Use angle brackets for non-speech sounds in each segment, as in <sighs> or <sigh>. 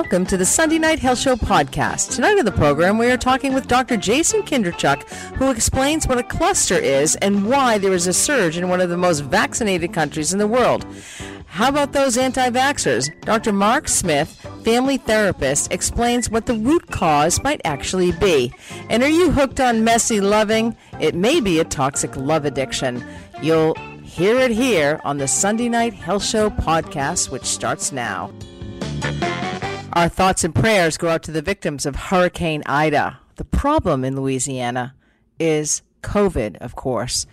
Welcome to the Sunday Night Health Show podcast. Tonight on the program, we are talking with Dr. Jason Kindrachuk, who explains what a cluster is and why there is a surge in one of the most vaccinated countries in the world. How about those anti vaxxers? Dr. Mark Smith, family therapist, explains what the root cause might actually be. And are you hooked on messy loving? It may be a toxic love addiction. You'll hear it here on the Sunday Night Health Show podcast, which starts now. Our thoughts and prayers go out to the victims of Hurricane Ida. The problem in Louisiana is COVID, of course,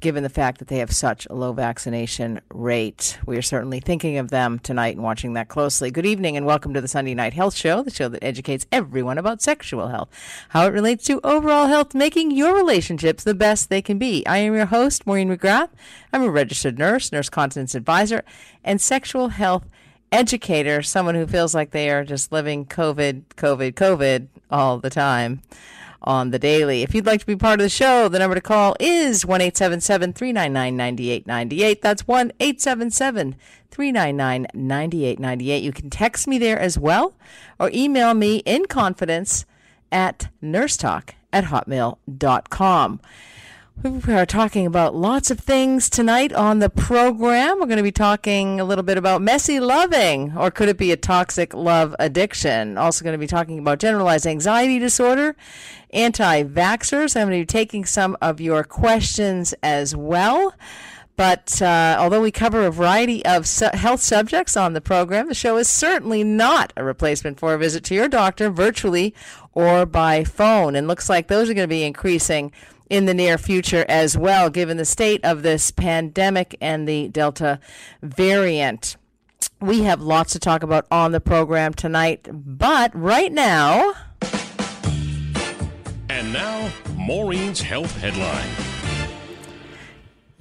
given the fact that they have such a low vaccination rate. We are certainly thinking of them tonight and watching that closely. Good evening and welcome to the Sunday Night Health Show, the show that educates everyone about sexual health, how it relates to overall health, making your relationships the best they can be. I am your host, Maureen McGrath. I'm a registered nurse, nurse continence advisor, and sexual health educator, someone who feels like they are just living COVID, COVID, COVID all the time on the daily. If you'd like to be part of the show, the number to call is 1 877 399 9898. That's 1 877 399 9898. You can text me there as well or email me in confidence at nursetalk at hotmail.com. We are talking about lots of things tonight on the program. We're going to be talking a little bit about messy loving, or could it be a toxic love addiction? Also, going to be talking about generalized anxiety disorder, anti vaxxers. I'm going to be taking some of your questions as well. But uh, although we cover a variety of su- health subjects on the program, the show is certainly not a replacement for a visit to your doctor virtually or by phone. And looks like those are going to be increasing in the near future as well, given the state of this pandemic and the Delta variant. We have lots to talk about on the program tonight, but right now. And now, Maureen's Health Headline.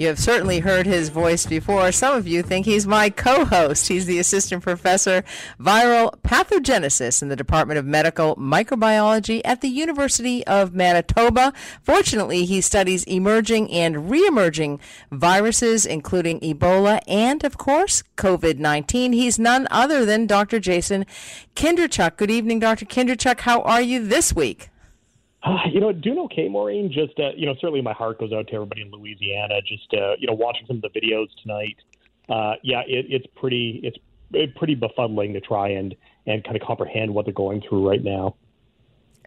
You have certainly heard his voice before. Some of you think he's my co host. He's the assistant professor, viral pathogenesis in the Department of Medical Microbiology at the University of Manitoba. Fortunately, he studies emerging and re emerging viruses, including Ebola and, of course, COVID 19. He's none other than Dr. Jason Kindrachuk. Good evening, Dr. Kindrachuk. How are you this week? Uh, <sighs> you know, doing okay, Maureen. Just uh, you know, certainly my heart goes out to everybody in Louisiana. Just uh, you know, watching some of the videos tonight. Uh, yeah, it, it's pretty it's pretty befuddling to try and and kind of comprehend what they're going through right now.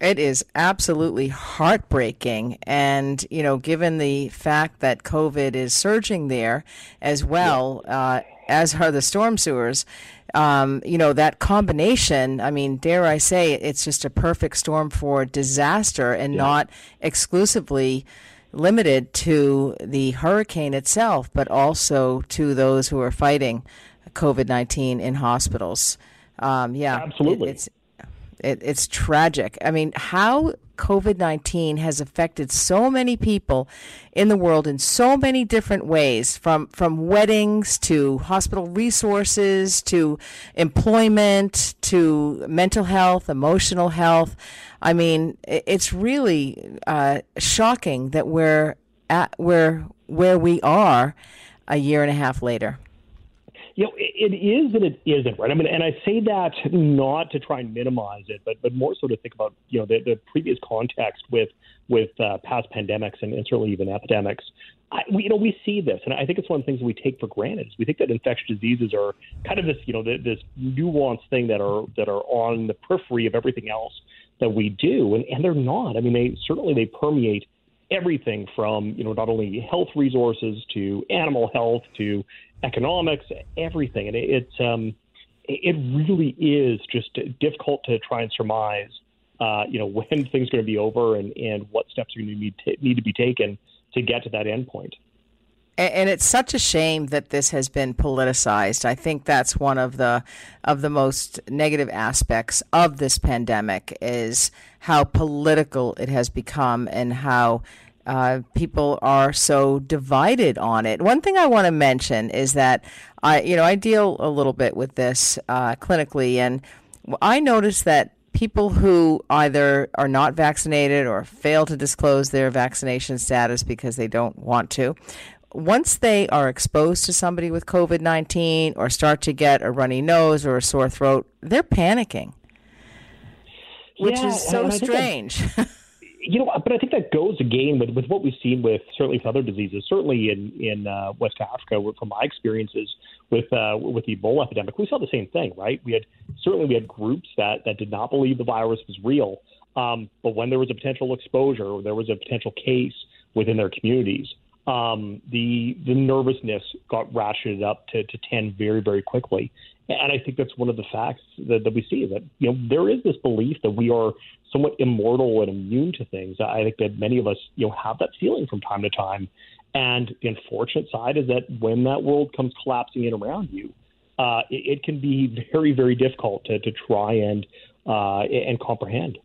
It is absolutely heartbreaking. And, you know, given the fact that COVID is surging there as well, uh, as are the storm sewers, um, you know, that combination, I mean, dare I say, it's just a perfect storm for disaster and yeah. not exclusively limited to the hurricane itself, but also to those who are fighting COVID 19 in hospitals. Um, yeah, absolutely. It, it's, it, it's tragic. I mean, how COVID 19 has affected so many people in the world in so many different ways from, from weddings to hospital resources to employment to mental health, emotional health. I mean, it's really uh, shocking that we're at where, where we are a year and a half later you know, it, it is and it isn't, right? I mean, and I say that not to try and minimize it, but but more so to think about you know the, the previous context with with uh, past pandemics and, and certainly even epidemics. I, we, you know, we see this, and I think it's one of the things we take for granted. We think that infectious diseases are kind of this, you know, this nuanced thing that are that are on the periphery of everything else that we do, and, and they're not. I mean, they certainly they permeate everything from you know not only health resources to animal health to economics, everything, and it, it's um, it really is just difficult to try and surmise. Uh, you know <laughs> when things are going to be over and, and what steps are going to need to, need to be taken to get to that end point. And it's such a shame that this has been politicized. I think that's one of the of the most negative aspects of this pandemic is how political it has become and how uh, people are so divided on it. One thing I want to mention is that I, you know, I deal a little bit with this uh, clinically, and I notice that people who either are not vaccinated or fail to disclose their vaccination status because they don't want to, once they are exposed to somebody with COVID 19 or start to get a runny nose or a sore throat, they're panicking, which Yeah, is so and I think that- strange. <laughs> you know, but I think that goes again with, with what we've seen with certainly with other diseases, certainly in in uh, West Africa. From my experiences with uh, with the Ebola epidemic, we saw the same thing, right? We had certainly we had groups that that did not believe the virus was real, um, but when there was a potential exposure, or there was a potential case within their communities, um, the the nervousness got ratcheted up to, to ten very very quickly, and I think that's one of the facts that, that we see that you know there is this belief that we are somewhat immortal and immune to things. I think that many of us you know have that feeling from time to time, and the unfortunate side is that when that world comes collapsing in around you, uh, it, it can be very very difficult to, to try and uh, and comprehend.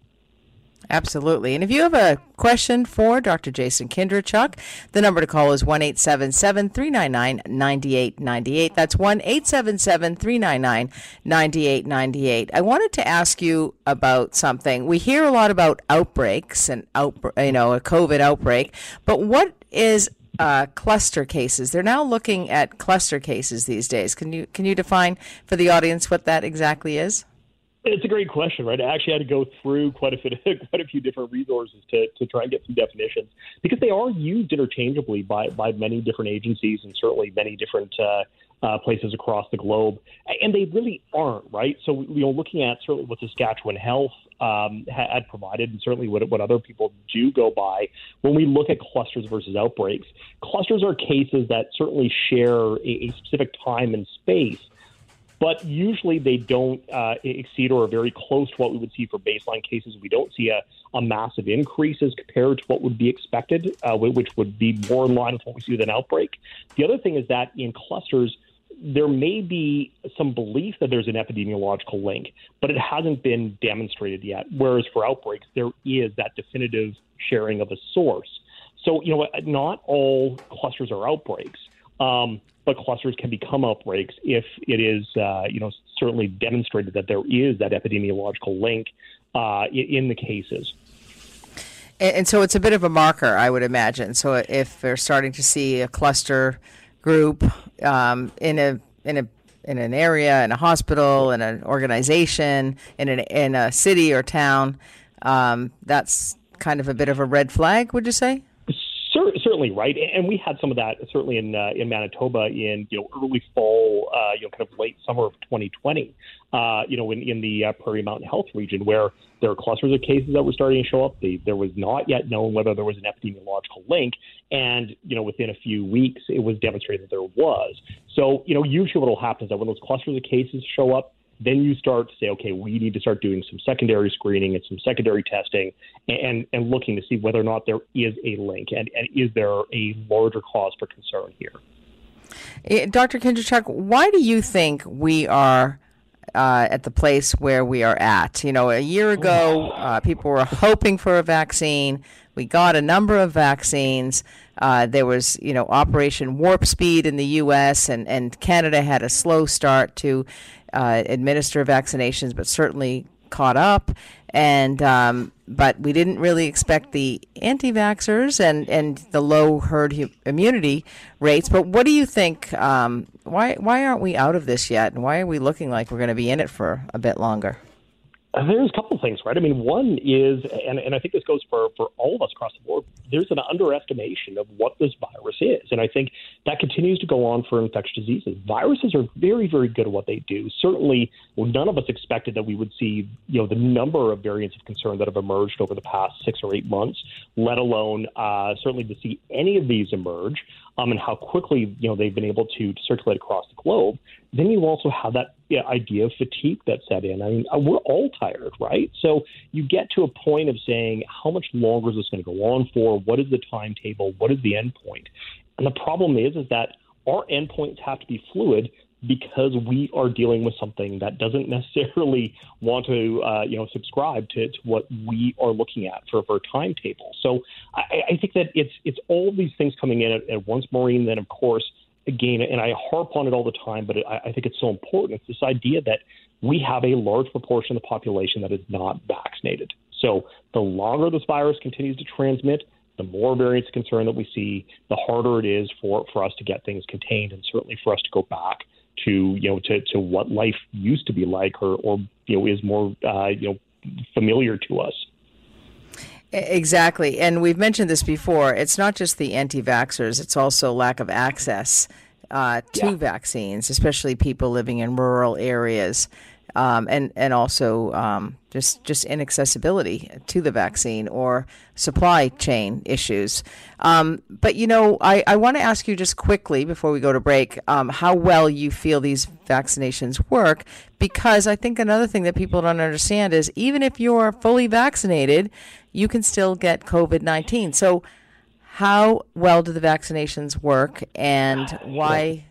Absolutely. And if you have a question for Dr. Jason Kindrachuk, the number to call is 1 877 399 9898. That's 1 877 399 9898. I wanted to ask you about something. We hear a lot about outbreaks and, out, you know, a COVID outbreak, but what is uh, cluster cases? They're now looking at cluster cases these days. Can you, can you define for the audience what that exactly is? It's a great question, right? I actually had to go through quite a bit, <laughs> quite a few different resources to, to try and get some definitions because they are used interchangeably by, by many different agencies and certainly many different uh, uh, places across the globe, and they really aren't, right? So, you know, looking at certainly what Saskatchewan Health um, had provided, and certainly what, what other people do go by, when we look at clusters versus outbreaks, clusters are cases that certainly share a, a specific time and space but usually they don't uh, exceed or are very close to what we would see for baseline cases. We don't see a, a massive increase as compared to what would be expected, uh, which would be more in line with what we see with an outbreak. The other thing is that in clusters, there may be some belief that there's an epidemiological link, but it hasn't been demonstrated yet. Whereas for outbreaks, there is that definitive sharing of a source. So, you know, not all clusters are outbreaks. Um, but clusters can become outbreaks if it is, uh, you know, certainly demonstrated that there is that epidemiological link uh, in the cases. And, and so it's a bit of a marker, I would imagine. So if they're starting to see a cluster group um, in a in a in an area, in a hospital, in an organization, in an in a city or town, um, that's kind of a bit of a red flag. Would you say? Cer- certainly, right, and we had some of that certainly in uh, in Manitoba in you know early fall, uh, you know, kind of late summer of 2020. Uh, you know, in in the uh, Prairie Mountain Health region, where there are clusters of cases that were starting to show up. There was not yet known whether there was an epidemiological link, and you know, within a few weeks, it was demonstrated that there was. So, you know, usually what will happen is that when those clusters of cases show up, then you start to say, okay, we need to start doing some secondary screening and some secondary testing and, and looking to see whether or not there is a link and, and is there a larger cause for concern here. Eh, Dr. Kindrachuk, why do you think we are uh, at the place where we are at? You know, a year ago, uh, people were hoping for a vaccine. We got a number of vaccines. Uh, there was, you know, Operation Warp Speed in the U.S., and, and Canada had a slow start to uh, administer vaccinations, but certainly caught up. And um, but we didn't really expect the anti-vaxxers and, and the low herd hu- immunity rates. But what do you think? Um, why why aren't we out of this yet? And why are we looking like we're going to be in it for a bit longer? There's a couple of things, right? I mean, one is, and, and I think this goes for, for all of us across the board, there's an underestimation of what this virus is. And I think that continues to go on for infectious diseases. Viruses are very, very good at what they do. Certainly, well, none of us expected that we would see, you know, the number of variants of concern that have emerged over the past six or eight months, let alone uh, certainly to see any of these emerge um, and how quickly, you know, they've been able to circulate across the globe. Then you also have that yeah, idea of fatigue that set in. I mean, uh, we're all tired, right? So you get to a point of saying, how much longer is this going to go on for? What is the timetable? What is the end point? And the problem is, is that our endpoints have to be fluid because we are dealing with something that doesn't <laughs> necessarily want to, uh, you know, subscribe to, to what we are looking at for, for a timetable. So I, I think that it's it's all these things coming in at, at once, Maureen. Then of course again, and I harp on it all the time, but I, I think it's so important. It's this idea that we have a large proportion of the population that is not vaccinated. So the longer this virus continues to transmit, the more variants of concern that we see, the harder it is for, for us to get things contained and certainly for us to go back to, you know, to, to what life used to be like or, or you know, is more, uh, you know, familiar to us. Exactly. And we've mentioned this before. It's not just the anti vaxxers, it's also lack of access uh, to yeah. vaccines, especially people living in rural areas. Um, and and also um, just just inaccessibility to the vaccine or supply chain issues. Um, but you know, I, I want to ask you just quickly before we go to break um, how well you feel these vaccinations work, because I think another thing that people don't understand is even if you're fully vaccinated, you can still get COVID nineteen. So how well do the vaccinations work, and why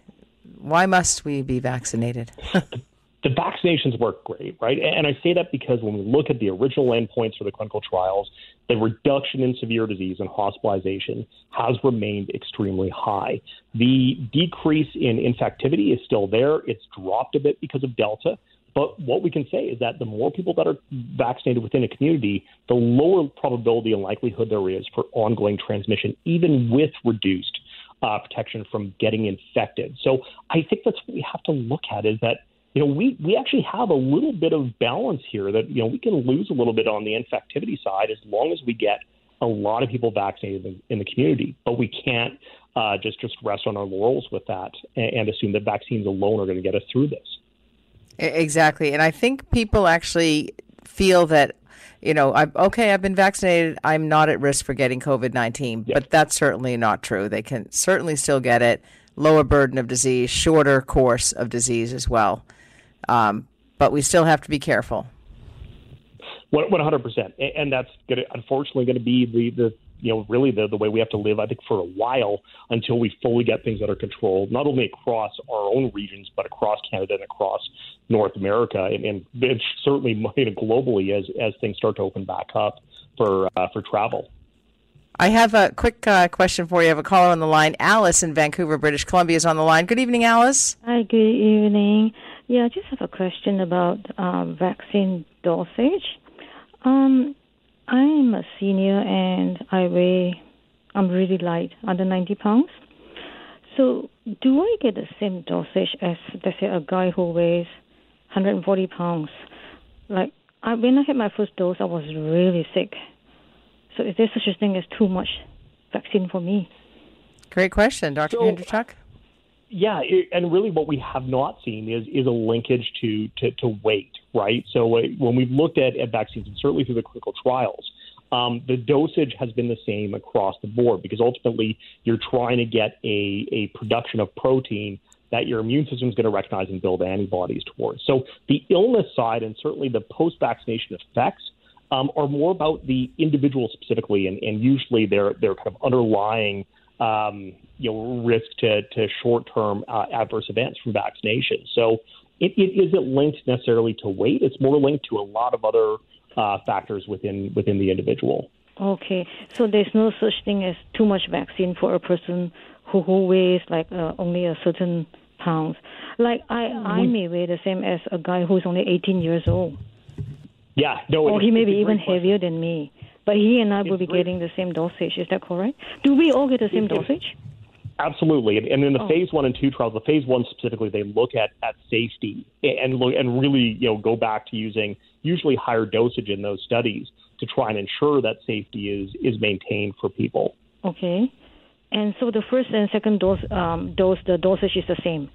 why must we be vaccinated? <laughs> the vaccinations work great, right? And I say that because when we look at the original endpoints for the clinical trials, the reduction in severe disease and hospitalization has remained extremely high. The decrease in infectivity is still there. It's dropped a bit because of Delta. But what we can say is that the more people that are vaccinated within a community, the lower probability and likelihood there is for ongoing transmission, even with reduced uh, protection from getting infected. So I think that's what we have to look at is that you know, we, we actually have a little bit of balance here that, you know, we can lose a little bit on the infectivity side as long as we get a lot of people vaccinated in, in the community. But we can't uh, just, just rest on our laurels with that and, and assume that vaccines alone are going to get us through this. Exactly. And I think people actually feel that you know, I'm okay, I've been vaccinated, I'm not at risk for getting COVID 19, but that's certainly not true. They can certainly still get it, lower burden of disease, shorter course of disease as well. Um, but we still have to be careful. One hundred percent, and that's going to unfortunately going to be the the you know really the the way we have to live. I think for a while until we fully get things under control, not only across our own regions but across Canada and across North America, and, and it's certainly <laughs> you know, globally as as things start to open back up for uh, for travel. I have a quick uh, question for you. I have a caller on the line. Alice in Vancouver, British Columbia, is on the line. Good evening, Alice. Hi. Good evening. Yeah, I just have a question about um, vaccine dosage. Um, I'm a senior and I weigh, I'm really light, under 90 pounds. So, do I get the same dosage as, let's say, a guy who weighs 140 pounds? Like, I, when I had my first dose, I was really sick. So, is there such a thing as too much vaccine for me? Great question, Dr. So, Kindrachuk yeah, it, and really what we have not seen is is a linkage to to, to weight, right? So when we've looked at, at vaccines, and certainly through the clinical trials, um, the dosage has been the same across the board because ultimately you're trying to get a, a production of protein that your immune system is going to recognize and build antibodies towards. So the illness side and certainly the post-vaccination effects um, are more about the individual specifically, and, and usually they're they're kind of underlying um, you know, risk to, to short-term uh, adverse events from vaccination. So it, it isn't linked necessarily to weight. It's more linked to a lot of other uh, factors within within the individual. Okay, so there's no such thing as too much vaccine for a person who, who weighs like uh, only a certain pounds. Like I, I may weigh the same as a guy who's only 18 years old. Yeah, no. Or he may be even heavier than me. But he and I will be getting the same dosage. Is that correct? Do we all get the same dosage? Absolutely, and in the oh. phase one and two trials, the phase one specifically, they look at, at safety and look and really you know go back to using usually higher dosage in those studies to try and ensure that safety is is maintained for people. Okay, and so the first and second dose um, dose the dosage is the same.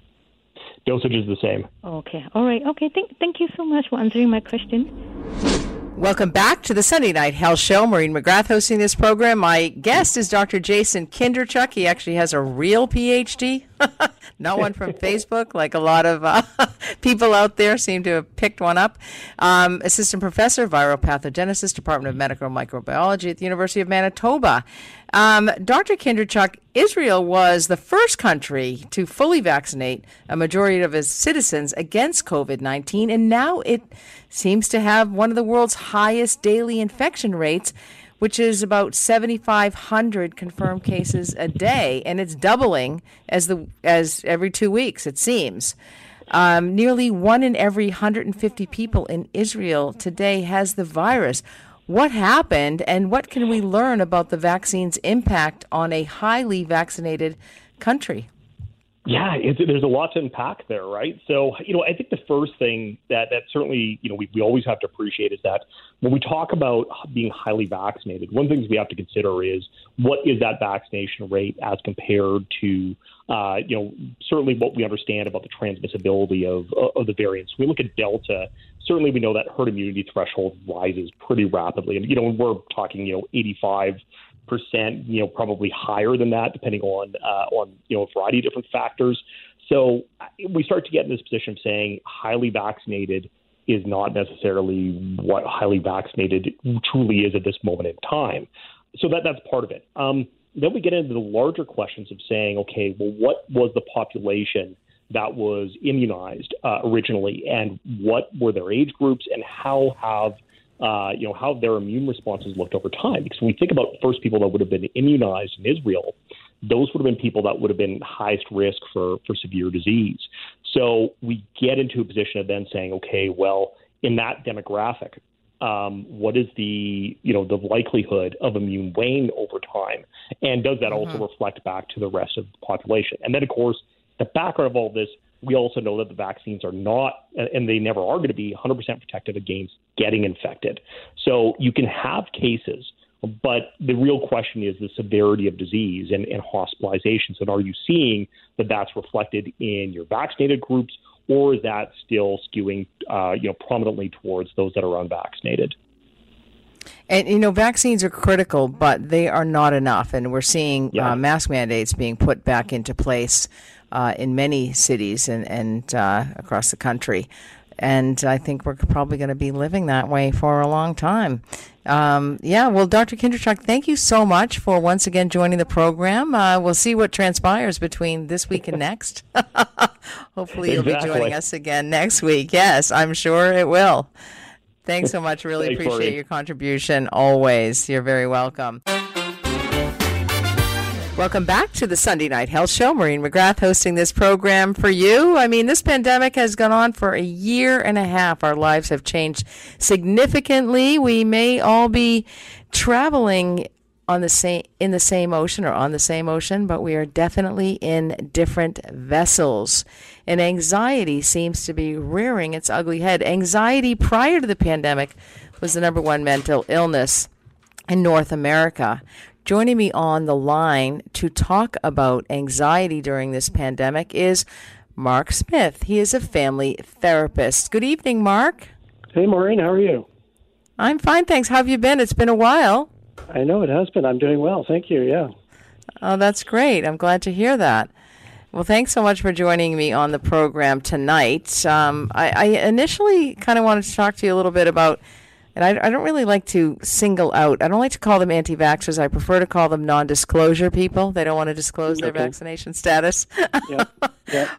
Dosage is the same. Okay, all right. Okay, thank thank you so much for answering my question. Welcome back to the Sunday Night Health Show. Maureen McGrath hosting this program. My guest is Dr. Jason Kindrachuk. He actually has a real PhD, <laughs> not one from <laughs> Facebook, like a lot of uh, <laughs> people out there seem to have picked one up. Um, assistant professor, viral pathogenesis, Department of Medical Microbiology at the University of Manitoba. Um, Dr. Kindrachuk, Israel was the first country to fully vaccinate a majority of its citizens against COVID 19, and now it seems to have one of the world's highest daily infection rates, which is about 7,500 confirmed cases a day, and it's doubling as the as every two weeks. It seems. Um, nearly one in every 150 people in Israel today has the virus. What happened and what can we learn about the vaccine's impact on a highly vaccinated country? Yeah, there's a lot to unpack there, right? So, you know, I think the first thing that that certainly, you know, we, we always have to appreciate is that when we talk about being highly vaccinated, one of the things we have to consider is what is that vaccination rate as compared to, uh, you know, certainly what we understand about the transmissibility of of the variants. We look at Delta, certainly we know that herd immunity threshold rises pretty rapidly, and you know, we're talking, you know, 85 percent, you know, probably higher than that, depending on uh, on you know a variety of different factors. So uh, we start to get in this position of saying highly vaccinated is not necessarily what highly vaccinated truly is at this moment in time. So that that's part of it. Um, then we get into the larger questions of saying, okay, well, what was the population that was immunized uh, originally, and what were their age groups, and how have uh, you know, how their immune responses looked over time. Because when we think about first people that would have been immunized in Israel, those would have been people that would have been highest risk for, for severe disease. So we get into a position of then saying, okay, well, in that demographic, um, what is the you know the likelihood of immune wane over time, and does that mm-hmm. also reflect back to the rest of the population? And then, of course, the background of all this we also know that the vaccines are not, and they never are going to be 100% protective against getting infected. So you can have cases, but the real question is the severity of disease and, and hospitalizations. And are you seeing that that's reflected in your vaccinated groups, or is that still skewing, uh, you know, prominently towards those that are unvaccinated? And you know, vaccines are critical, but they are not enough. And we're seeing yeah. uh, mask mandates being put back into place uh, in many cities and, and uh, across the country. And I think we're probably going to be living that way for a long time. Um, yeah, well, Dr. Kindrachuk, thank you so much for once again joining the program. Uh, we'll see what transpires between this week and next. <laughs> Hopefully, you'll be joining us again next week. Yes, I'm sure it will. Thanks so much. Really Thanks, appreciate your contribution always. You're very welcome. Welcome back to the Sunday Night Health Show. Maureen McGrath hosting this program for you. I mean, this pandemic has gone on for a year and a half. Our lives have changed significantly. We may all be traveling on the same in the same ocean or on the same ocean, but we are definitely in different vessels. And anxiety seems to be rearing its ugly head. Anxiety prior to the pandemic was the number one mental illness in North America. Joining me on the line to talk about anxiety during this pandemic is Mark Smith. He is a family therapist. Good evening, Mark. Hey, Maureen. How are you? I'm fine, thanks. How have you been? It's been a while. I know it has been. I'm doing well. Thank you. Yeah. Oh, that's great. I'm glad to hear that. Well, thanks so much for joining me on the program tonight. Um, I, I initially kind of wanted to talk to you a little bit about and I, I don't really like to single out. I don't like to call them anti-vaxxers. I prefer to call them non-disclosure people. They don't want to disclose okay. their vaccination status. yeah. <laughs>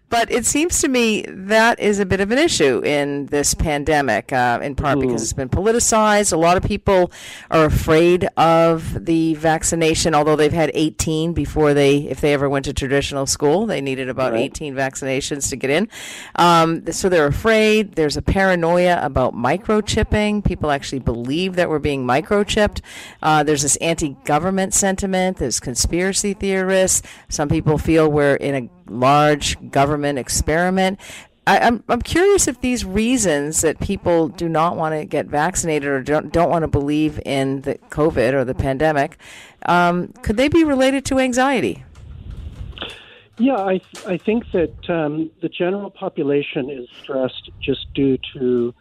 But it seems to me that is a bit of an issue in this pandemic, uh, in part because it's been politicized. A lot of people are afraid of the vaccination, although they've had 18 before they, if they ever went to traditional school, they needed about right. 18 vaccinations to get in. Um, so they're afraid. There's a paranoia about microchipping. People actually believe that we're being microchipped. Uh, there's this anti-government sentiment. There's conspiracy theorists. Some people feel we're in a large government experiment. I, am I'm, I'm curious if these reasons that people do not want to get vaccinated or don't don't want to believe in the COVID or the pandemic, um, could they be related to anxiety? Yeah, I th- I think that um, the general population is stressed just due to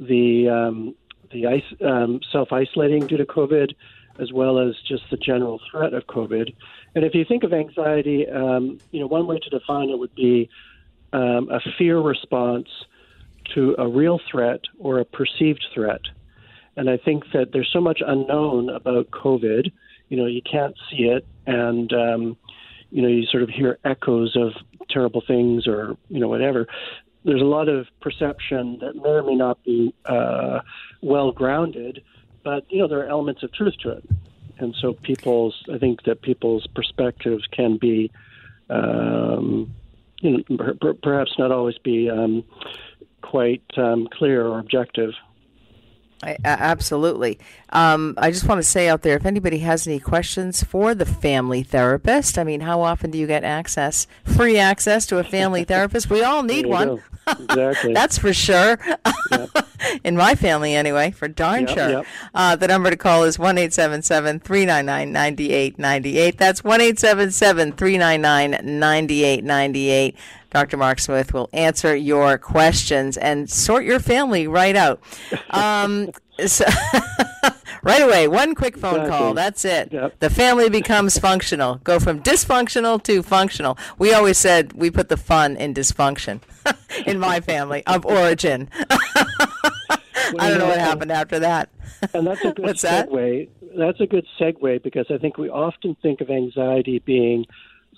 the um, the ice, um, self isolating due to COVID, as well as just the general threat of COVID. And if you think of anxiety, um, you know, one way to define it would be um, a fear response to a real threat or a perceived threat. And I think that there's so much unknown about COVID. You know, you can't see it, and um, you know, you sort of hear echoes of terrible things or you know whatever there's a lot of perception that may or may not be uh, well grounded, but you know there are elements of truth to it, and so people's I think that people's perspectives can be, um, you know, per- perhaps not always be um, quite um, clear or objective. I, absolutely. Um, I just want to say out there, if anybody has any questions for the family therapist, I mean, how often do you get access, free access to a family <laughs> therapist? We all need one. Exactly. <laughs> That's for sure. Yep. <laughs> In my family, anyway, for darn yep, sure. Yep. Uh, the number to call is one eight seven seven three nine nine ninety eight ninety eight. That's one eight seven seven three nine nine ninety eight ninety eight. Dr. Mark Smith will answer your questions and sort your family right out. Um, <laughs> so <laughs> right away, one quick phone exactly. call. That's it. Yep. The family becomes functional. Go from dysfunctional to functional. We always said we put the fun in dysfunction in my family of origin. I don't know what happened after that. And that's a <laughs> good What's segue. That? That's a good segue because I think we often think of anxiety being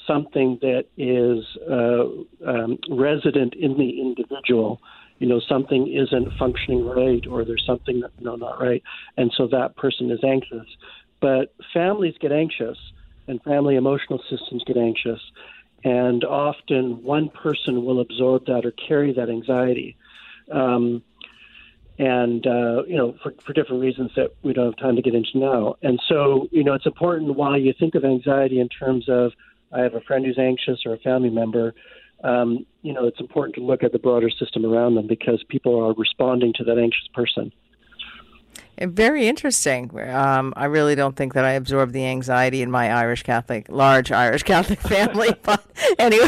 something that is uh, um, resident in the individual. You know, something isn't functioning right, or there's something that no, not right, and so that person is anxious. But families get anxious, and family emotional systems get anxious, and often one person will absorb that or carry that anxiety. Um, and uh, you know for, for different reasons that we don't have time to get into now. And so you know it's important while you think of anxiety in terms of I have a friend who's anxious or a family member. Um, you know it's important to look at the broader system around them because people are responding to that anxious person. Very interesting. Um, I really don't think that I absorbed the anxiety in my Irish Catholic, large Irish <laughs> Catholic family. <laughs> but anyway,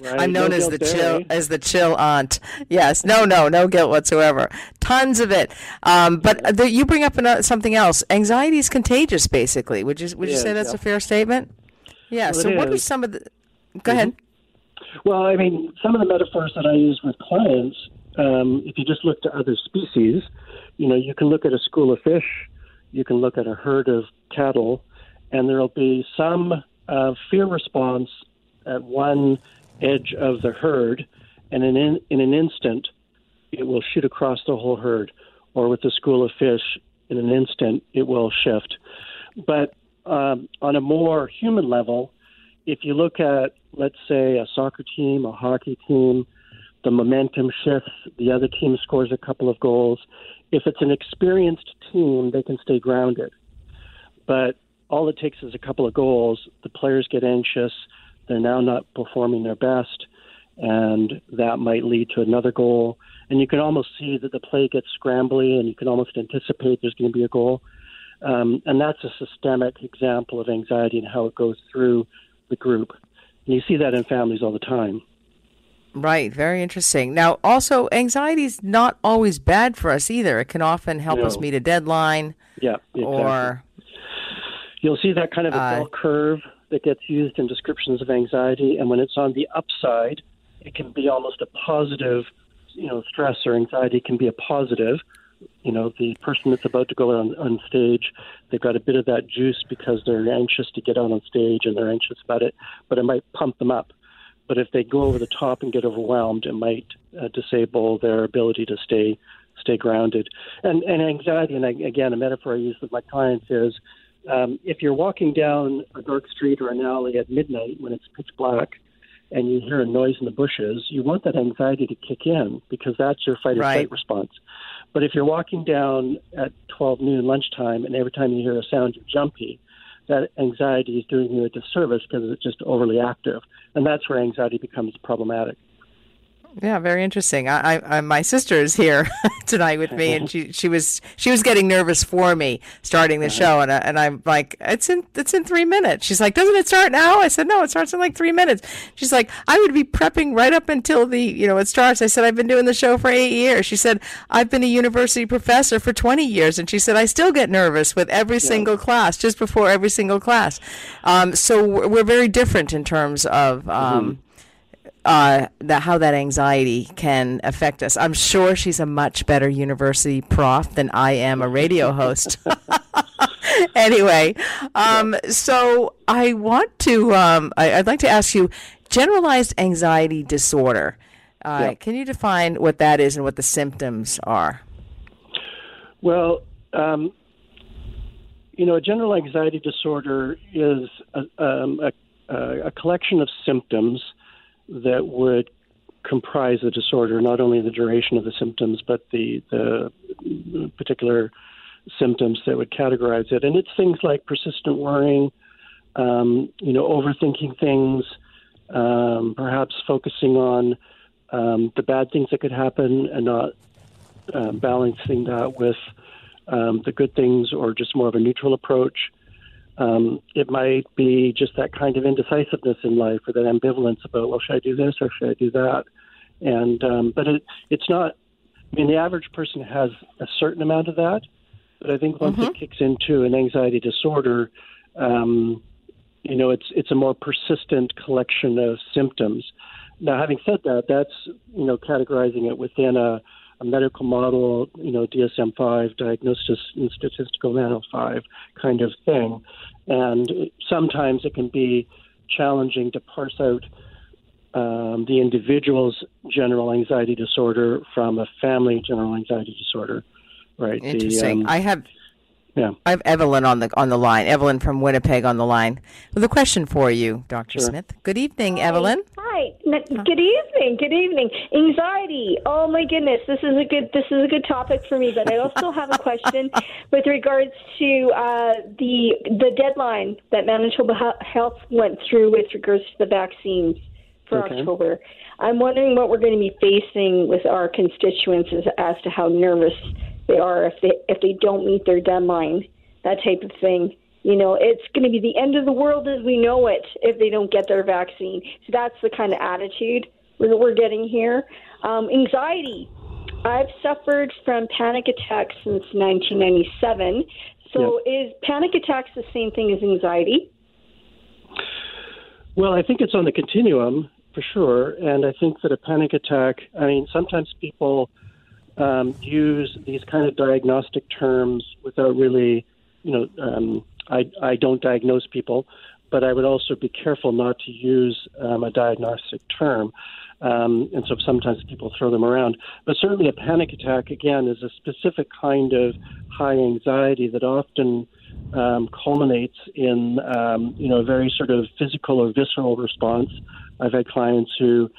Right. I'm known No as the guilt chill there. as the chill aunt. Yes, no, no, no guilt whatsoever. Tons of it. Um, but the, you bring up another, something else. Anxiety is contagious, basically. Would you would you say that's yeah. a fair statement? Yeah. Well, so what are some of the? Go ahead. Well, I mean, some of the metaphors that I use with clients, um, if you just look to other species, you know, you can look at a school of fish, you can look at a herd of cattle, and there'll be some uh, fear response at one edge of the herd, and in, in, in an instant, it will shoot across the whole herd. Or with a school of fish, in an instant, it will shift. But um, on a more human level, if you look at, let's say, a soccer team, a hockey team, the momentum shifts, the other team scores a couple of goals. If it's an experienced team, they can stay grounded. But all it takes is a couple of goals. The players get anxious. They're now not performing their best, and that might lead to another goal. And you can almost see that the play gets scrambly, and you can almost anticipate there's going to be a goal. Um, and that's a systemic example of anxiety and how it goes through the group. And you see that in families all the time. Right, very interesting. Now, also, anxiety is not always bad for us either. It can often help us meet a deadline, Yeah, exactly. or you'll see that kind of a Uh, bell curve that gets used in descriptions of anxiety, and when it's on the upside, it can be almost a positive. You know, stress or anxiety can be a positive. You know, the person that's about to go on, on stage, they've got a bit of that juice because they're anxious to get out on stage and they're anxious about it, but it might pump them up. But if they go over the top and get overwhelmed, it might uh, disable their ability to stay stay grounded. And and anxiety, and I, again, a metaphor I use with my clients is um, if you're walking down a dark street or an alley at midnight when it's pitch black and you hear a noise in the bushes, you want that anxiety to kick in because that's your fight or Right. flight response. But if you're walking down at 12 noon lunchtime and every time you hear a sound you're jumpy, that anxiety is doing you a disservice because it's just overly active. And that's where anxiety becomes problematic. Yeah, very interesting. I, I, I my sister is here <laughs> tonight with me, and she she was she was getting nervous for me starting the show, and I, and I'm like, it's in it's in three minutes. She's like, doesn't it start now? I said, no, it starts in like three minutes. She's like, I would be prepping right up until the you know it starts. I said, I've been doing the show for eight years. She said, I've been a university professor for twenty years, and she said, I still get nervous with every single class, just before every single class. Um, so we're, we're very different in terms of. Um, uh, that how that anxiety can affect us. I'm sure she's a much better university prof than I am a radio host. <laughs> anyway, um, so I want to. Um, I, I'd like to ask you, generalized anxiety disorder. Uh, Yeah. Can you define what that is and what the symptoms are? Well, um, you know, a general anxiety disorder is a, um, a, a collection of symptoms that would comprise the disorder, not only the duration of the symptoms, but the, the particular symptoms that would categorize it. And it's things like persistent worrying, um, you know, overthinking things, um, perhaps focusing on um, the bad things that could happen and not uh, balancing that with um, the good things or just more of a neutral approach. Um, it might be just that kind of indecisiveness in life or that ambivalence about, well, should I do this or should I do that? And um, but it, it's not. I mean, the average person has a certain amount of that, but I think once mm-hmm. it kicks into an anxiety disorder, um, you know, it's it's a more persistent collection of symptoms. Now, having said that, that's you know categorizing it within a, a medical model, you know, DSM-5, Diagnosis and Statistical Manual 5 kind of thing, and sometimes it can be challenging to parse out um, the individual's general anxiety disorder from a family general anxiety disorder. Right. Interesting. The, um, I have yeah. I have Evelyn on the on the line. Evelyn from Winnipeg on the line with a question for you, Dr. Sure. Smith. Good evening, Hi. Evelyn. Hi. Good evening. Good evening. Anxiety. Oh my goodness, this is a good this is a good topic for me. But I also have a question <laughs> with regards to uh, the the deadline that Manitoba Health went through with regards to the vaccines for okay. October. I'm wondering what we're going to be facing with our constituents as, as to how nervous they are if they if they don't meet their deadline, that type of thing. You know, it's going to be the end of the world as we know it if they don't get their vaccine. So that's the kind of attitude that we're getting here. Um, anxiety. I've suffered from panic attacks since 1997. So yep. is panic attacks the same thing as anxiety? Well, I think it's on the continuum for sure. And I think that a panic attack, I mean, sometimes people um, use these kind of diagnostic terms without really, you know, um, I, I don't diagnose people, but I would also be careful not to use um, a diagnostic term. Um, and so sometimes people throw them around. But certainly a panic attack, again, is a specific kind of high anxiety that often um, culminates in, um, you know, a very sort of physical or visceral response. I've had clients who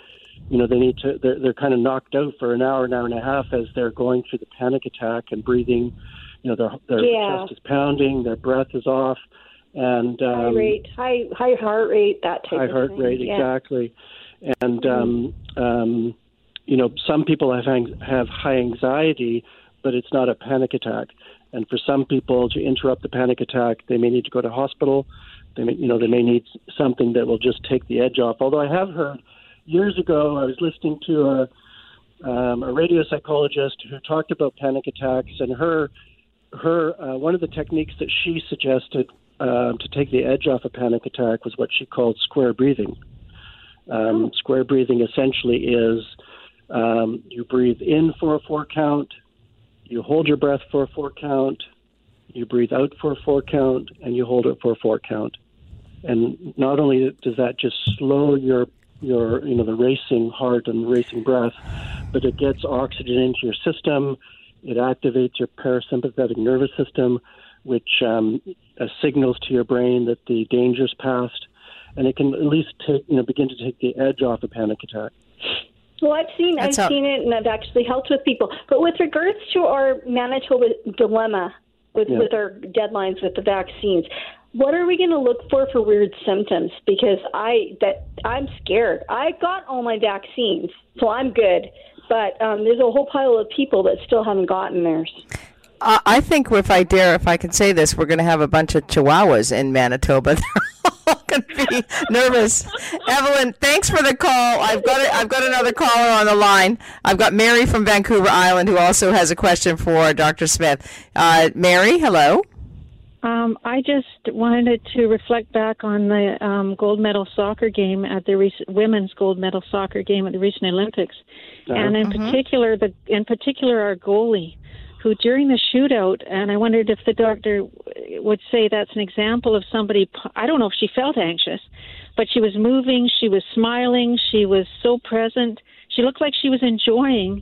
you know they need to they're, they're kind of knocked out for an hour an hour and a half as they're going through the panic attack and breathing you know their their yeah. chest is pounding their breath is off and um, high rate high high heart rate that type high heart thing. rate yeah. exactly and mm-hmm. um um you know some people have have high anxiety but it's not a panic attack and for some people to interrupt the panic attack they may need to go to hospital they may you know they may need something that will just take the edge off although i have heard years ago, I was listening to a um, a radio psychologist who talked about panic attacks, and her her uh, one of the techniques that she suggested uh, to take the edge off a panic attack was what she called square breathing. Um, square breathing essentially is um, you breathe in for a four count, you hold your breath for a four count, you breathe out for a four count, and you hold it for a four count. And not only does that just slow your your you know the racing heart and racing breath, but it gets oxygen into your system. It activates your parasympathetic nervous system, which um, uh, signals to your brain that the danger's past, and it can at least take you know begin to take the edge off a panic attack. Well, I've seen That's I've seen it, and I've actually helped with people. But with regards to our Manitoba dilemma with yeah. with our deadlines with the vaccines, what are we going to look for for weird symptoms? Because I that I'm scared. I got all my vaccines, so I'm good. But um, there's a whole pile of people that still haven't gotten theirs. I think if I dare, if I can say this, we're going to have a bunch of chihuahuas in Manitoba. <laughs> They're all going to be nervous. Evelyn, thanks for the call. I've got a, I've got another caller on the line. I've got Mary from Vancouver Island who also has a question for Dr. Smith. Uh, Mary, hello. Um, I just wanted to reflect back on the um, gold medal soccer game at the rec- women's gold medal soccer game at the recent Olympics, uh-huh. and in mm-hmm. particular, the in particular our goalie, who during the shootout, and I wondered if the doctor would say that's an example of somebody. I don't know if she felt anxious, but she was moving, she was smiling, she was so present. She looked like she was enjoying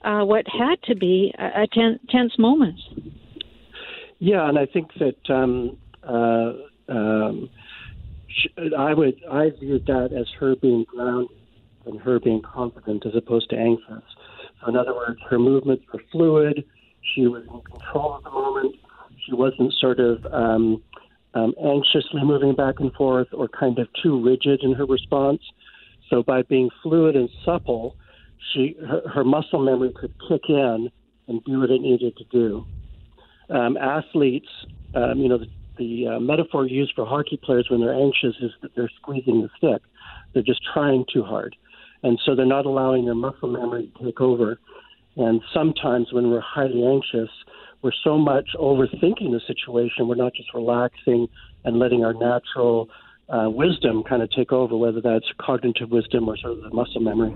uh, what had to be a, a ten- tense moments. Yeah, and I think that um, uh, um, I would I viewed that as her being grounded. and her being confident as opposed to anxious. So, in other words, her movements were fluid. She was in control of the moment. She wasn't sort of um, um, anxiously moving back and forth or kind of too rigid in her response. So, by being fluid and supple, she her, her muscle memory could kick in and do what it needed to do. Um, athletes, um, you know, the, the uh, metaphor used for hockey players when they're anxious is that they're squeezing the stick. They're just trying too hard. And so they're not allowing their muscle memory to take over. And sometimes when we're highly anxious, we're so much overthinking the situation, we're not just relaxing and letting our natural uh, wisdom kind of take over, whether that's cognitive wisdom or sort of the muscle memory.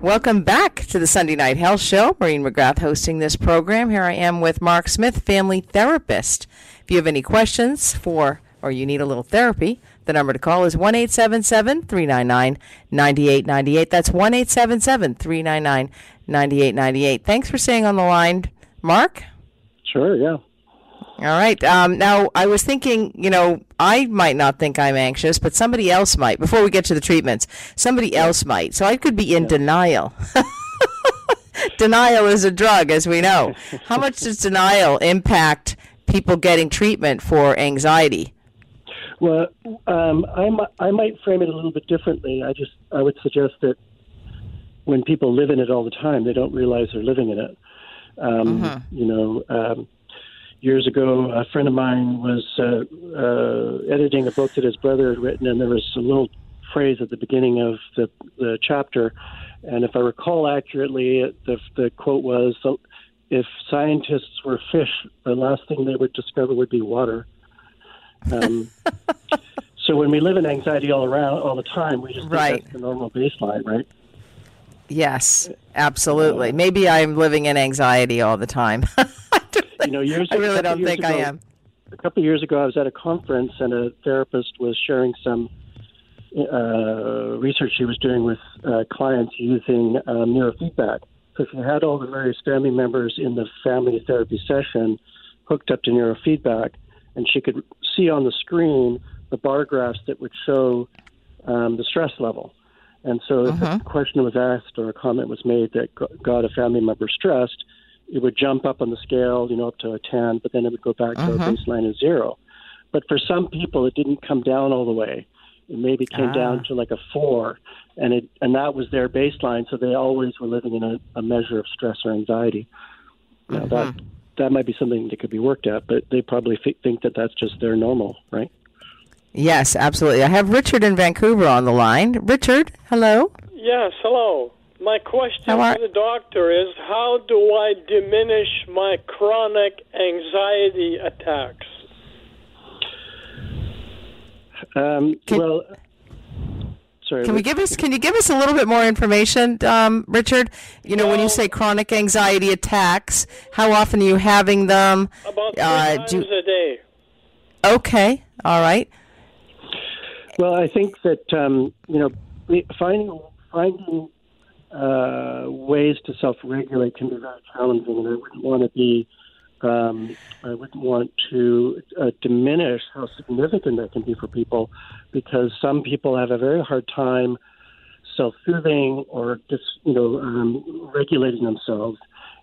Welcome back to the Sunday Night Health Show. Maureen McGrath hosting this program. Here I am with Mark Smith, family therapist. If you have any questions for or you need a little therapy, the number to call is 1 399 9898. That's 1 399 9898. Thanks for staying on the line, Mark. Sure, yeah. All right. Um, now, I was thinking, you know, I might not think I'm anxious, but somebody else might. Before we get to the treatments, somebody else might. So I could be in yeah. denial. <laughs> denial is a drug, as we know. How much does denial impact people getting treatment for anxiety? Well, um, I, I might frame it a little bit differently. I just I would suggest that when people live in it all the time, they don't realize they're living in it. Um, mm-hmm. You know, um, years ago, a friend of mine was uh, uh, editing a book that his brother had written, and there was a little phrase at the beginning of the, the chapter. And if I recall accurately, the, the quote was If scientists were fish, the last thing they would discover would be water. Um, <laughs> so when we live in anxiety all around, all the time, we just think right. that's the normal baseline, right? Yes, absolutely. Maybe I'm living in anxiety all the time. <laughs> <laughs> you know, years. I really don't think ago, I am. A couple of years ago, I was at a conference and a therapist was sharing some uh, research she was doing with uh, clients using um, neurofeedback. So if you had all the various family members in the family therapy session hooked up to neurofeedback, and she could see on the screen the bar graphs that would show um, the stress level. And so if uh-huh. a question was asked or a comment was made that got a family member stressed, it would jump up on the scale, you know, up to a 10, but then it would go back to uh-huh. a baseline of zero. But for some people, it didn't come down all the way. It maybe came ah. down to like a four, and it and that was their baseline. So they always were living in a, a measure of stress or anxiety. Now uh-huh. that that might be something that could be worked at, but they probably f- think that that's just their normal, right? Yes, absolutely. I have Richard in Vancouver on the line. Richard, hello. Yes, hello. My question to the doctor is how do I diminish my chronic anxiety attacks? Um, can, well, sorry. Can we give us? Can you give us a little bit more information, um, Richard? You know, well, when you say chronic anxiety attacks, how often are you having them? About three uh, times do, a day. Okay, all right. Well, I think that um, you know finding finding uh, ways to self-regulate can be very challenging, and I wouldn't want to be, um, I wouldn't want to uh, diminish how significant that can be for people, because some people have a very hard time self-soothing or just you know um, regulating themselves.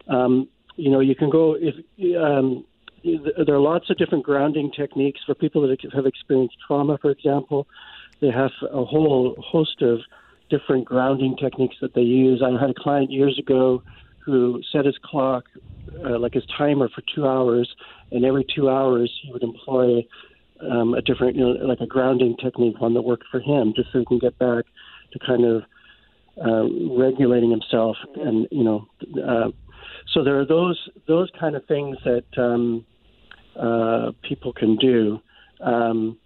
Um, you know, you can go if um, there are lots of different grounding techniques for people that have experienced trauma, for example. They have a whole host of different grounding techniques that they use. I had a client years ago who set his clock, uh, like his timer, for two hours, and every two hours he would employ um, a different, you know, like a grounding technique, one that worked for him, just so he can get back to kind of uh, regulating himself, and you know, uh, so there are those those kind of things that um, uh, people can do. Um,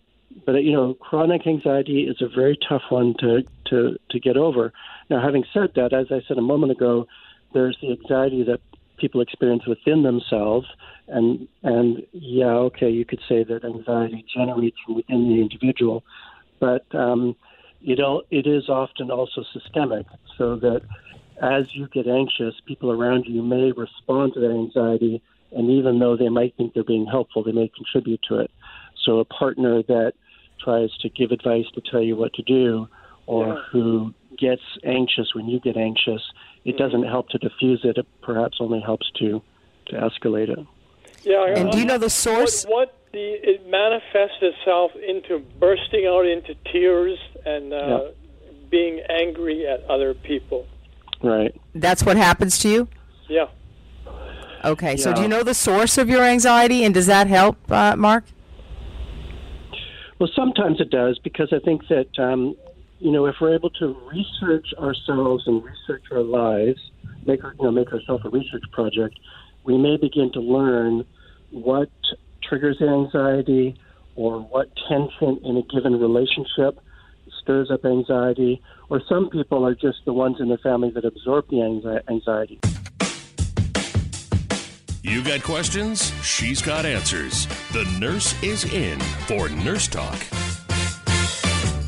but you know, chronic anxiety is a very tough one to to to get over. Now, having said that, as I said a moment ago, there's the anxiety that people experience within themselves, and and yeah, okay, you could say that anxiety generates from within the individual, but um, it all, it is often also systemic, so that as you get anxious, people around you may respond to that anxiety, and even though they might think they're being helpful, they may contribute to it. So a partner that tries to give advice to tell you what to do, or yeah. who gets anxious, when you get anxious, it doesn't help to diffuse it. It perhaps only helps to to escalate it. Yeah. And do you know the source? What, what the it manifests itself into bursting out into tears and uh, Yeah. being angry at other people. Right. That's what happens to you? Yeah. Okay, so do you know the source of your anxiety, and does that help, uh, Mark? Well, sometimes it does because I think that um, you know if we're able to research ourselves and research our lives, make you know make ourselves a research project, we may begin to learn what triggers anxiety or what tension in a given relationship stirs up anxiety, or some people are just the ones in the family that absorb the anxiety. You got questions? She's got answers. The nurse is in for Nurse Talk.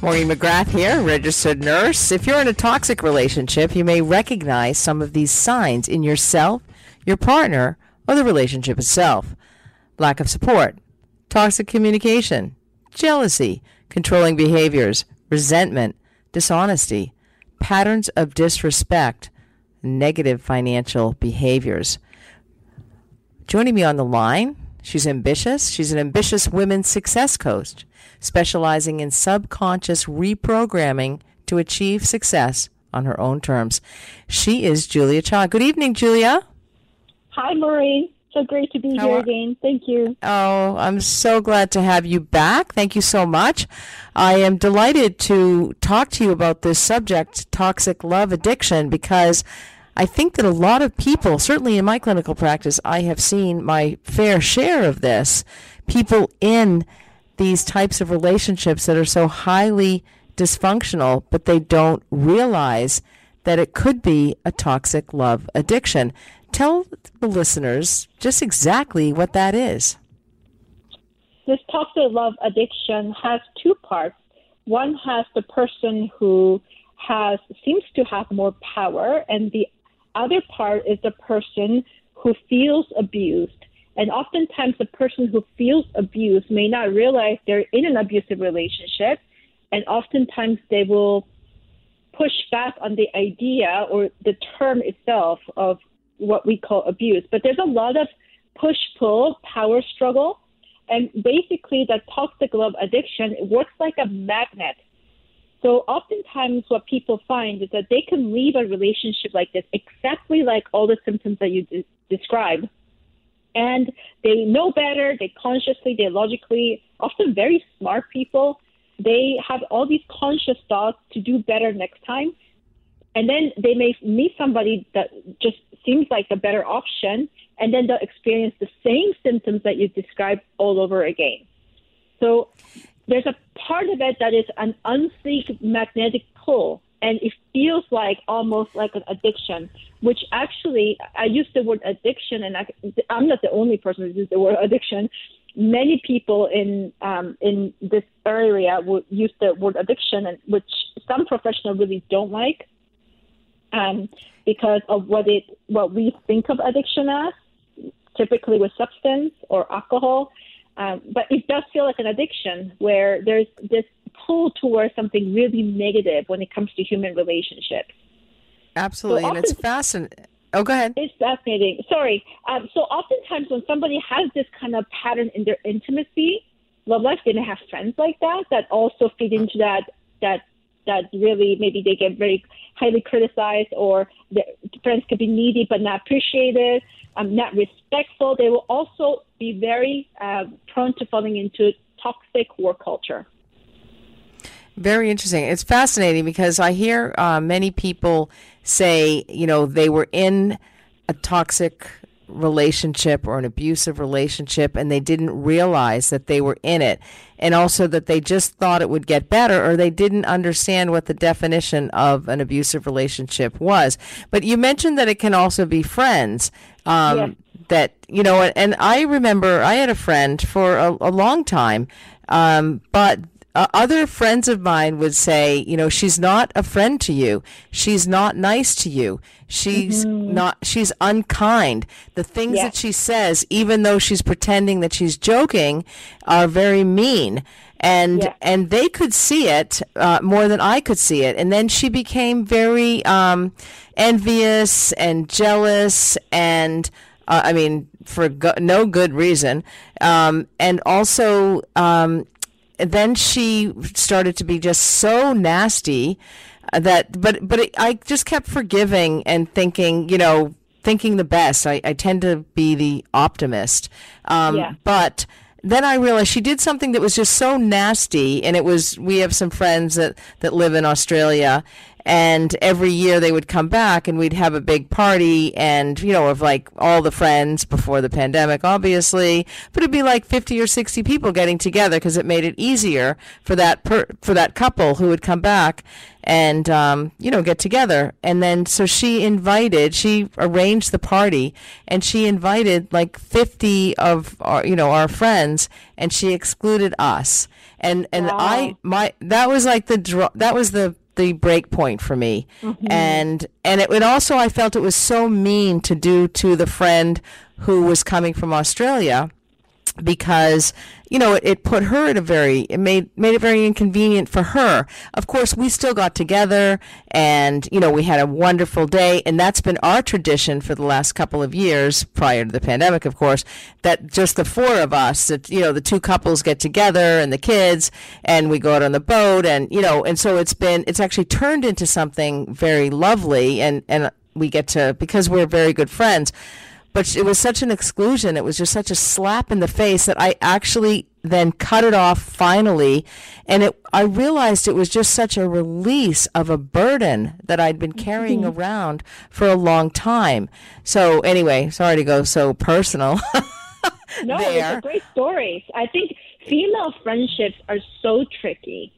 Maureen McGrath here, registered nurse. If you're in a toxic relationship, you may recognize some of these signs in yourself, your partner, or the relationship itself. Lack of support, toxic communication, jealousy, controlling behaviors, resentment, dishonesty, patterns of disrespect, negative financial behaviors. Joining me on the line, she's ambitious. She's an ambitious women's success coach, specializing in subconscious reprogramming to achieve success on her own terms. She is Julia Cha. Good evening, Julia. Hi, Maureen. So great to be How here are- again. Thank you. Oh, I'm so glad to have you back. Thank you so much. I am delighted to talk to you about this subject, toxic love addiction, because I think that a lot of people, certainly in my clinical practice, I have seen my fair share of this. People in these types of relationships that are so highly dysfunctional, but they don't realize that it could be a toxic love addiction. Tell the listeners just exactly what that is. This toxic love addiction has two parts. One has the person who has seems to have more power, and the other part is the person who feels abused. And oftentimes, the person who feels abused may not realize they're in an abusive relationship, and oftentimes they will push back on the idea or the term itself of what we call abuse. But there's a lot of push pull, power struggle. And basically, the toxic love addiction works like a magnet. So, oftentimes, what people find is that they can leave a relationship like this exactly like all the symptoms that you de- described. And they know better, they consciously, they logically, often very smart people, they have all these conscious thoughts to do better next time. And then they may meet somebody that just seems like a better option, and then they'll experience the same symptoms that you described all over again. So there's a part of it that is an unseen magnetic pull, and it feels like almost like an addiction, which actually, I use the word addiction, and I, I'm not the only person who uses the word addiction. Many people in um, in this area would use the word addiction, and which some professionals really don't like um, because of what it what we think of addiction as, typically with substance or alcohol. Um, but it does feel like an addiction where there's this pull towards something really negative when it comes to human relationships. Absolutely, So and it's fascinating. Oh, go ahead. It's fascinating. Sorry. Um, so oftentimes when somebody has this kind of pattern in their intimacy, love life, they may have friends like that that also feed into that that that really maybe they get very highly criticized or the friends could be needy but not appreciated, um, not respectful. They will also be very uh, prone to falling into toxic work culture. Very interesting. It's fascinating because I hear uh, many people say, you know, they were in a toxic relationship or an abusive relationship and they didn't realize that they were in it. And also that they just thought it would get better or they didn't understand what the definition of an abusive relationship was. But you mentioned that it can also be friends. Um. That, you know, and I remember I had a friend for a, a long time, um, but uh, other friends of mine would say, you know, she's not a friend to you. She's not nice to you. She's not, she's unkind. The things Yeah. that she says, even though she's pretending that she's joking, are very mean. and Yeah. and they could see it uh, more than I could see it. And then she became very um, envious and jealous, and uh, I mean, for go- no good reason. Um, and also, um, then she started to be just so nasty uh, that. But but it, I just kept forgiving and thinking, you know, thinking the best. I, I tend to be the optimist. Um, Yeah. But then I realized she did something that was just so nasty, and it was we have some friends that that live in Australia, and every year they would come back and we'd have a big party, and you know of like all the friends before the pandemic, obviously, but it'd be like fifty or sixty people getting together because it made it easier for that per, for that couple who would come back and um, you know get together. And then so she invited she arranged the party and she invited like 50 of our you know our friends and she excluded us. And and i my that was like the draw that was the the break point for me. Mm-hmm. And and it would also i felt it was so mean to do to the friend who was coming from australia because you know it, it put her in a very it made made it very inconvenient for her. Of course we still got together and you know we had a wonderful day and that's been our tradition for the last couple of years prior to the pandemic of course that just the four of us that you know the two couples get together and the kids and we go out on the boat and you know and so it's been it's actually turned into something very lovely and and we get to because we're very good friends but it was such an exclusion. It was just such a slap in the face that I actually then cut it off finally. And it, I realized it was just such a release of a burden that I'd been carrying around for a long time. So anyway, sorry to go so personal. <laughs> No, there. it's a great story. I think female friendships are so tricky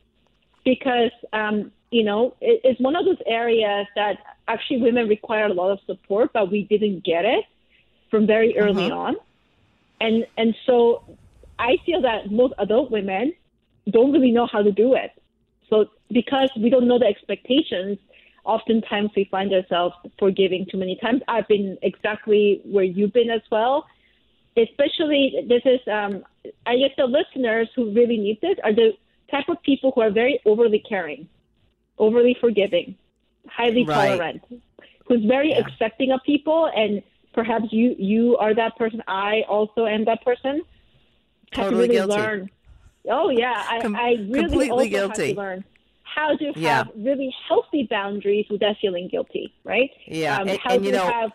because, um, you know, it, it's one of those areas that actually women require a lot of support, but we didn't get it from very early on. And and so I feel that most adult women don't really know how to do it. So because we don't know the expectations, oftentimes we find ourselves forgiving too many times. I've been exactly where you've been as well especially this is um, I guess the listeners who really need this are the type of people who are very overly caring, overly forgiving, highly Right. tolerant, who's very Yeah. accepting of people, and perhaps you you are that person. I also am that person. Totally to really guilty. learn. Oh yeah, I, Com- I really completely also guilty. have to learn how to have Yeah. really healthy boundaries without feeling guilty, right? Yeah, Um, and- how and, you know, have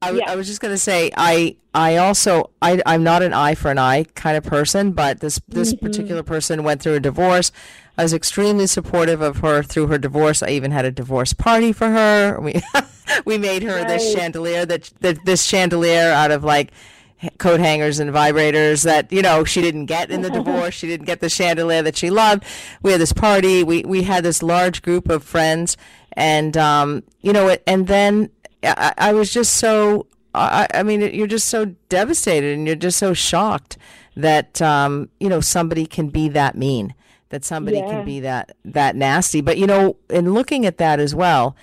I, w- Yeah. I was just going to say I I also I I'm not an eye for an eye kind of person, but this this Mm-hmm. particular person went through a divorce. I was extremely supportive of her through her divorce. I even had a divorce party for her. We <laughs> we made her this chandelier that, that this chandelier out of like coat hangers and vibrators that you know she didn't get in the <laughs> divorce. She didn't get the chandelier that she loved. We had this party. We we had this large group of friends, and um, you know, it, and then I, I was just so. I, I mean, you're just so devastated, and you're just so shocked that um, you know somebody can be that mean, that somebody Yeah. can be that that nasty. But you know, in looking at that as well,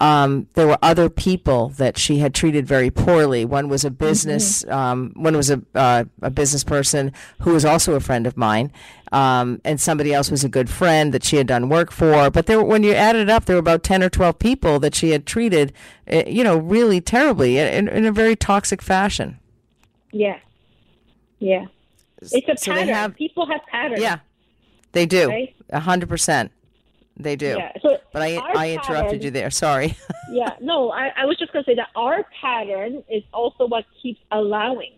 um, there were other people that she had treated very poorly. One was a business, um, one was a uh, a business person who was also a friend of mine, um, and somebody else was a good friend that she had done work for. But there, when you added it up, there were about ten or twelve people that she had treated, uh, you know, really terribly in, in a very toxic fashion. Yeah. Yeah. It's a So pattern. have- People have patterns. Yeah, they do, a hundred percent, they do. Yeah. So But I I interrupted pattern- you there. Sorry. <laughs> yeah. No, I, I was just going to say that our pattern is also what keeps allowing.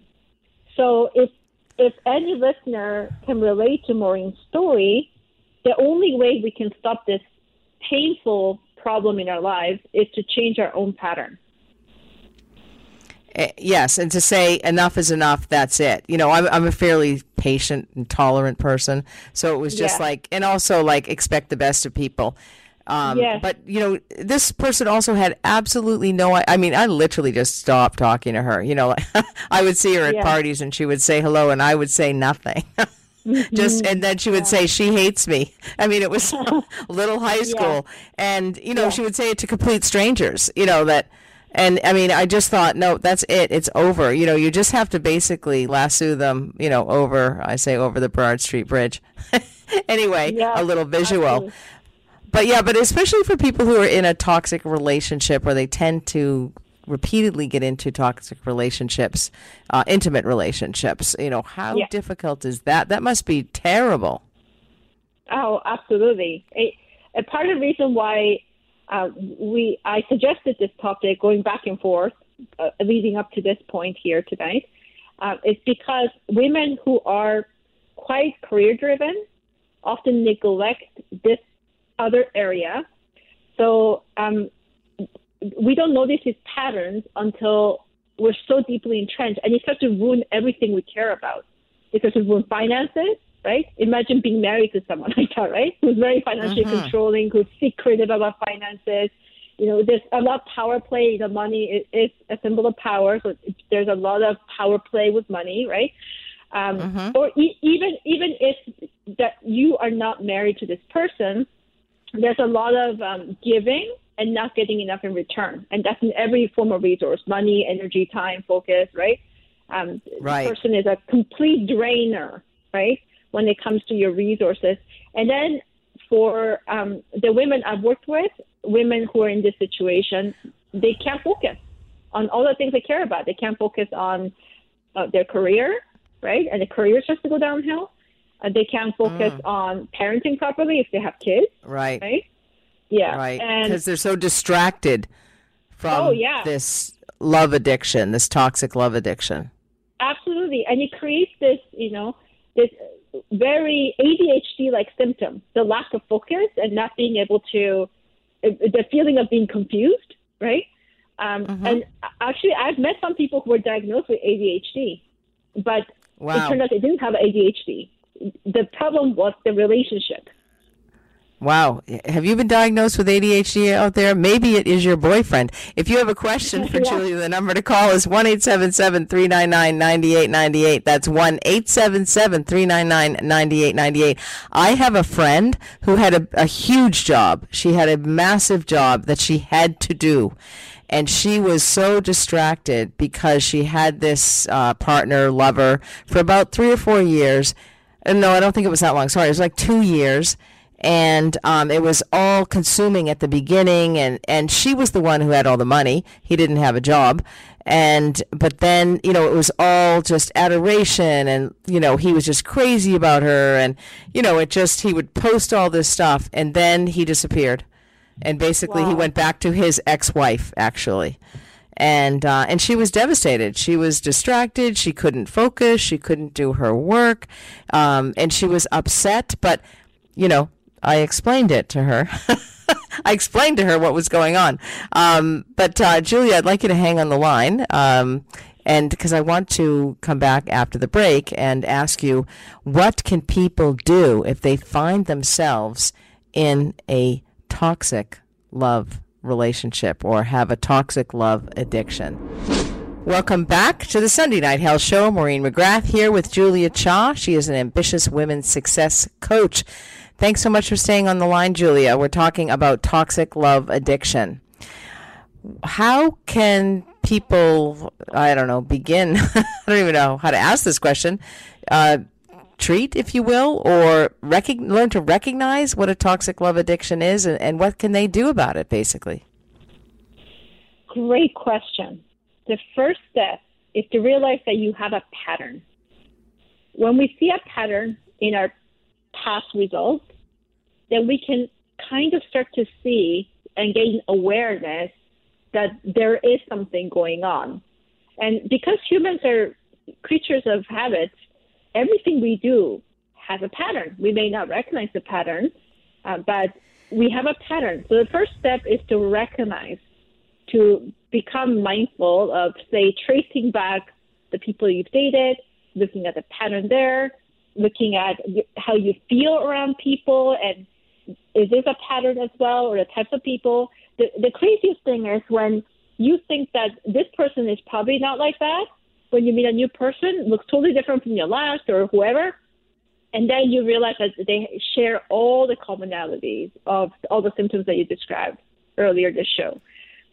So if if any listener can relate to Maureen's story, the only way we can stop this painful problem in our lives is to change our own pattern. Eh, yes, and to say enough is enough, that's it. You know, I'm, I'm a fairly patient and tolerant person. So it was just Yeah. like, and also like expect the best of people. Um, Yes. But, you know, this person also had absolutely no, I, I mean, I literally just stopped talking to her. You know, like, <laughs> I would see her at Yeah. parties and she would say hello and I would say nothing. <laughs> just and then she would say she hates me i mean it was <laughs> little high school and you know she would say it to complete strangers you know that And I mean, I just thought, no, that's it. It's over. You know, you just have to basically lasso them, you know, over, I say over the Burrard Street Bridge. <laughs> anyway, Yeah, a little visual. absolutely. But yeah, but especially for people who are in a toxic relationship where they tend to repeatedly get into toxic relationships, uh, intimate relationships, you know, how Yeah. difficult is that? That must be terrible. Oh, absolutely. A, a part of the reason why uh, we I suggested this topic going back and forth, uh, leading up to this point here tonight, uh, is because women who are quite career driven often neglect this other area. So um, we don't notice these patterns until we're so deeply entrenched, and it starts to ruin everything we care about. It starts to ruin finances, right? Imagine being married to someone <laughs> like that, right? Who's very financially Mhm. controlling, who's secretive about finances. You know, there's a lot of power play. The money is, a symbol of power, so there's a lot of power play with money, right? Um, Or e- even even if that you are not married to this person, there's a lot of um, giving and not getting enough in return, and that's in every form of resource: money, energy, time, focus, right? Um, Right. The person is a complete drainer, right? When it comes to your resources, and then for um, the women I've worked with, women who are in this situation, they can't focus on all the things they care about. They can't focus on uh, their career, right? And the career starts to go downhill. Uh, they can't focus on parenting properly if they have kids, Right. right? Yeah, Right. Because they're so distracted from Oh, yeah. this love addiction, this toxic love addiction. Absolutely, and it creates this, you know, this very ADHD-like symptom: the lack of focus and not being able to, the feeling of being confused, right? Um, Mm-hmm. And actually, I've met some people who were diagnosed with ADHD, but Wow. it turned out they didn't have ADHD. The problem was the relationship. Wow. Have you been diagnosed with ADHD out there? Maybe it is your boyfriend. If you have a question for <laughs> Yeah. Julia, the number to call is 1 877 399 9898. That's 1 877 399 9898. I have a friend who had a, a huge job. She had a massive job that she had to do. And she was so distracted because she had this uh, partner, lover, for about three or four years. Uh, No, I don't think it was that long. Sorry, it was like two years and um, it was all consuming at the beginning and and she was the one who had all the money he didn't have a job and but then you know it was all just adoration and you know he was just crazy about her and you know it just he would post all this stuff and then he disappeared and basically he went back to his ex-wife actually and uh, and she was devastated. She was distracted. She couldn't focus. She couldn't do her work, um, and she was upset. But you know, I explained it to her. <laughs> I explained to her what was going on. Um, but uh, Julia, I'd like you to hang on the line. Um, and because I want to come back after the break and ask you, what can people do if they find themselves in a toxic love relationship or have a toxic love addiction? Welcome back to the Sunday Night Health Show. Maureen McGrath here with Julia Cha. She is an ambitious women's success coach. Thanks so much for staying on the line, Julia. We're talking about toxic love addiction. How can people, I don't know, begin? <laughs> I don't even know how to ask this question. Uh, treat, if you will, or recog- learn to recognize what a toxic love addiction is and, and what can they do about it, basically? Great question. The first step is to realize that you have a pattern. When we see a pattern in our past results, then we can kind of start to see and gain awareness that there is something going on. And because humans are creatures of habits, everything we do has a pattern. We may not recognize the pattern, uh, but we have a pattern. So the first step is to recognize to become mindful of, say, tracing back the people you've dated, looking at the pattern there, looking at how you feel around people, and is this a pattern as well, or the types of people? The, the craziest thing is when you think that this person is probably not like that. When you meet a new person, looks totally different from your last or whoever, and then you realize that they share all the commonalities of all the symptoms that you described earlier this show.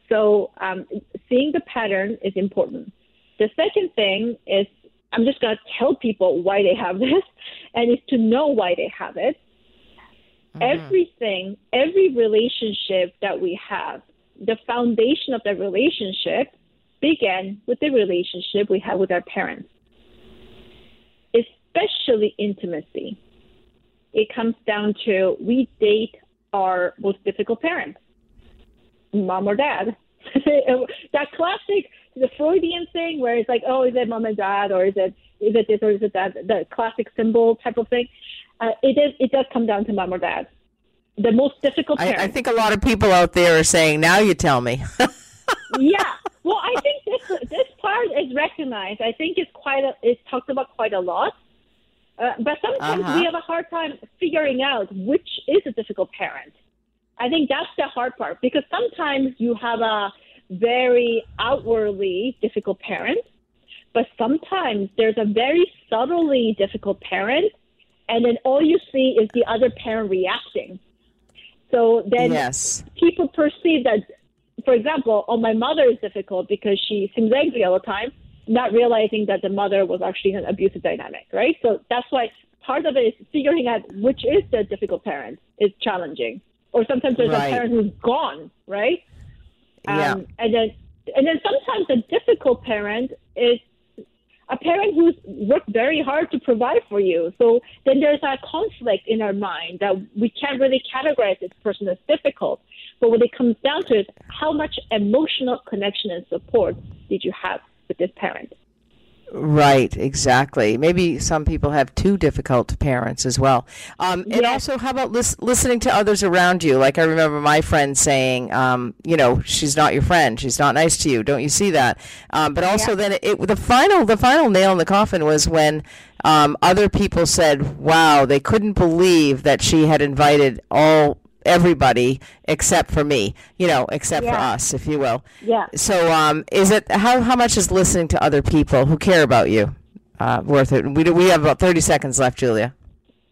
So um, seeing the pattern is important. The second thing is I'm just going to tell people why they have <laughs> this, and it's to know why they have it. Mm-hmm. Everything, every relationship that we have, the foundation of that relationship began with the relationship we have with our parents, especially intimacy. It comes down to we date our most difficult parents, mom or dad. <laughs> that classic, the Freudian thing where it's like, oh, is it mom and dad, or is it is it this or is it that? The classic symbol type of thing. Uh, it is. It does come down to mom or dad. The most difficult. I, I, think a lot of people out there are saying, "Now you tell me." <laughs> yeah. Well, I think this this part is recognized. I think it's quite a, it's talked about quite a lot. Uh, but sometimes uh-huh. we have a hard time figuring out which is a difficult parent. I think that's the hard part because sometimes you have a very outwardly difficult parent, but sometimes there's a very subtly difficult parent, and then all you see is the other parent reacting. So then yes. people perceive that, for example, oh, my mother is difficult because she seems angry all the time, not realizing that the mother was actually in an abusive dynamic, right? So that's why part of it is figuring out which is the difficult parent is challenging or sometimes there's right. a parent who's gone, right? Um, yeah. And then, and then sometimes the difficult parent is a parent who's worked very hard to provide for you. So then there's that conflict in our mind that we can't really categorize this person as difficult. But what it comes down to is how much emotional connection and support did you have with this parent? Right, exactly. Maybe some people have too difficult parents as well. Um, and also, how about lis- listening to others around you? Like I remember my friend saying, um, you know, she's not your friend. She's not nice to you. Don't you see that? Um, but also, yeah. then it, it, the final the final nail in the coffin was when um, other people said, "Wow, they couldn't believe that she had invited all everybody except for me, you know, except yeah. for us, if you will. Yeah. So, um, is it how how much is listening to other people who care about you uh, worth it? We we have about thirty seconds left, Julia.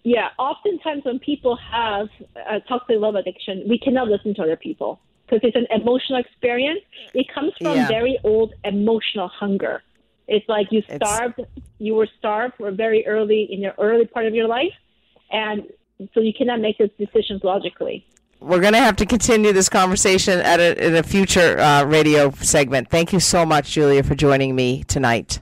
Yeah. Oftentimes, when people have a toxic love addiction, we cannot listen to other people because it's an emotional experience. It comes from yeah. very old emotional hunger. It's like you starved, it's... you were starved for very early in your early part of your life, and so you cannot make those decisions logically. We're going to have to continue this conversation at a, in a future uh, radio segment. Thank you so much, Julia, for joining me tonight.